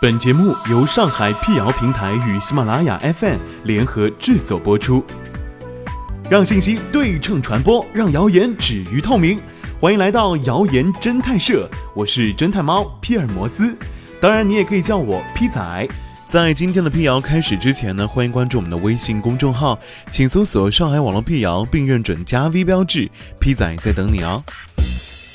本节目由上海辟谣平台与喜马拉雅 FM 联合制作播出，让信息对称传播，让谣言止于透明。欢迎来到谣言侦探社，我是侦探猫皮尔摩斯，当然你也可以叫我皮仔。在今天的辟谣开始之前呢，欢迎关注我们的微信公众号，请搜索“上海网络辟谣”并认准加 V 标志皮仔在等你哦。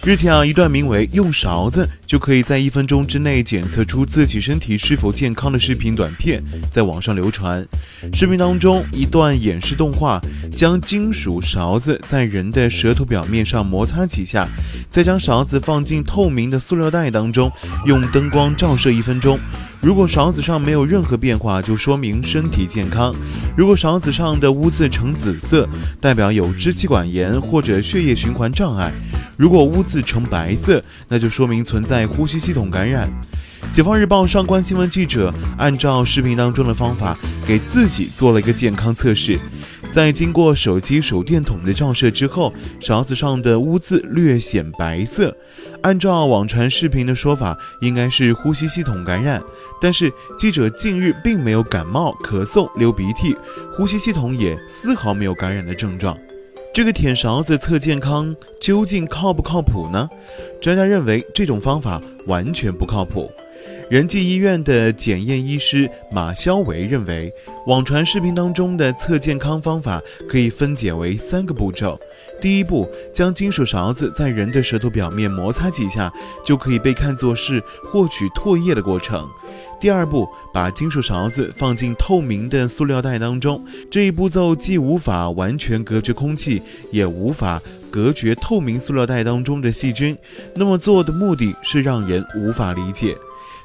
日前啊，一段名为“用勺子就可以在一分钟之内检测出自己身体是否健康”的视频短片在网上流传。视频当中，一段演示动画，将金属勺子在人的舌头表面上摩擦几下，再将勺子放进透明的塑料袋当中，用灯光照射一分钟。如果勺子上没有任何变化，就说明身体健康；如果勺子上的污渍呈紫色，代表有支气管炎或者血液循环障碍；如果污渍呈白色，那就说明存在呼吸系统感染。解放日报上官新闻记者按照视频当中的方法，给自己做了一个健康测试。在经过手机手电筒的照射之后，勺子上的污渍略显白色。按照网传视频的说法，应该是呼吸系统感染。但是记者近日并没有感冒、咳嗽、流鼻涕，呼吸系统也丝毫没有感染的症状。这个舔勺子测健康究竟靠不靠谱呢？专家认为这种方法完全不靠谱。仁济医院的检验医师马肖维认为，网传视频当中的测健康方法可以分解为三个步骤。第一步，将金属勺子在人的舌头表面摩擦几下，就可以被看作是获取唾液的过程。第二步，把金属勺子放进透明的塑料袋当中，这一步骤既无法完全隔绝空气，也无法隔绝透明塑料袋当中的细菌。那么做的目的是让人无法理解。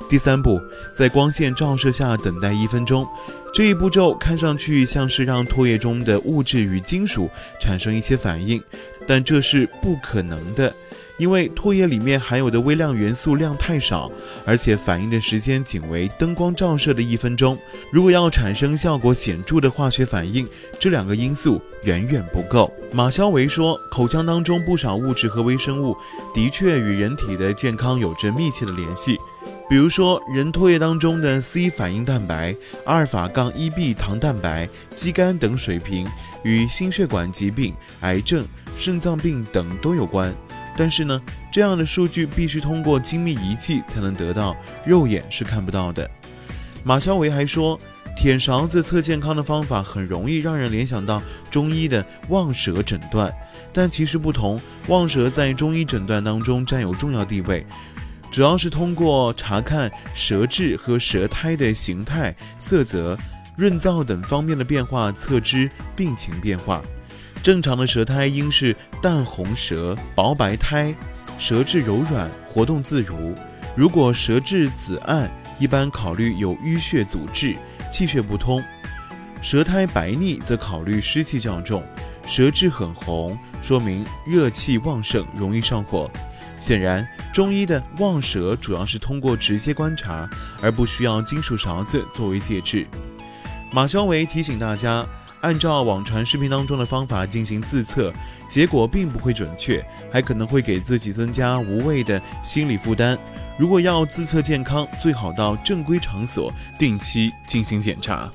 第三步，在光线照射下等待一分钟，这一步骤看上去像是让唾液中的物质与金属产生一些反应，但这是不可能的，因为唾液里面含有的微量元素量太少，而且反应的时间仅为灯光照射的一分钟。如果要产生效果显著的化学反应，这两个因素远远不够。马肖维说，口腔当中不少物质和微生物的确与人体的健康有着密切的联系。比如说，人唾液当中的 C 反应蛋白、阿尔法杠一 B 糖蛋白、肌酐等水平与心血管疾病、癌症、肾脏病等都有关。但是呢，这样的数据必须通过精密仪器才能得到，肉眼是看不到的。马肖维还说，舔勺子测健康的方法很容易让人联想到中医的望舌诊断，但其实不同，望舌在中医诊断当中占有重要地位。主要是通过查看舌质和舌苔的形态、色泽、润燥等方面的变化，测知病情变化。正常的舌苔应是淡红舌、薄白苔，舌质柔软、活动自如。如果舌质紫暗，一般考虑有淤血阻滞、气血不通；舌苔白腻，则考虑湿气较重；舌质很红，说明热气旺盛，容易上火。显然，中医的望舌主要是通过直接观察，而不需要金属勺子作为介质。马肖维提醒大家，按照网传视频当中的方法进行自测，结果并不会准确，还可能会给自己增加无谓的心理负担。如果要自测健康，最好到正规场所定期进行检查。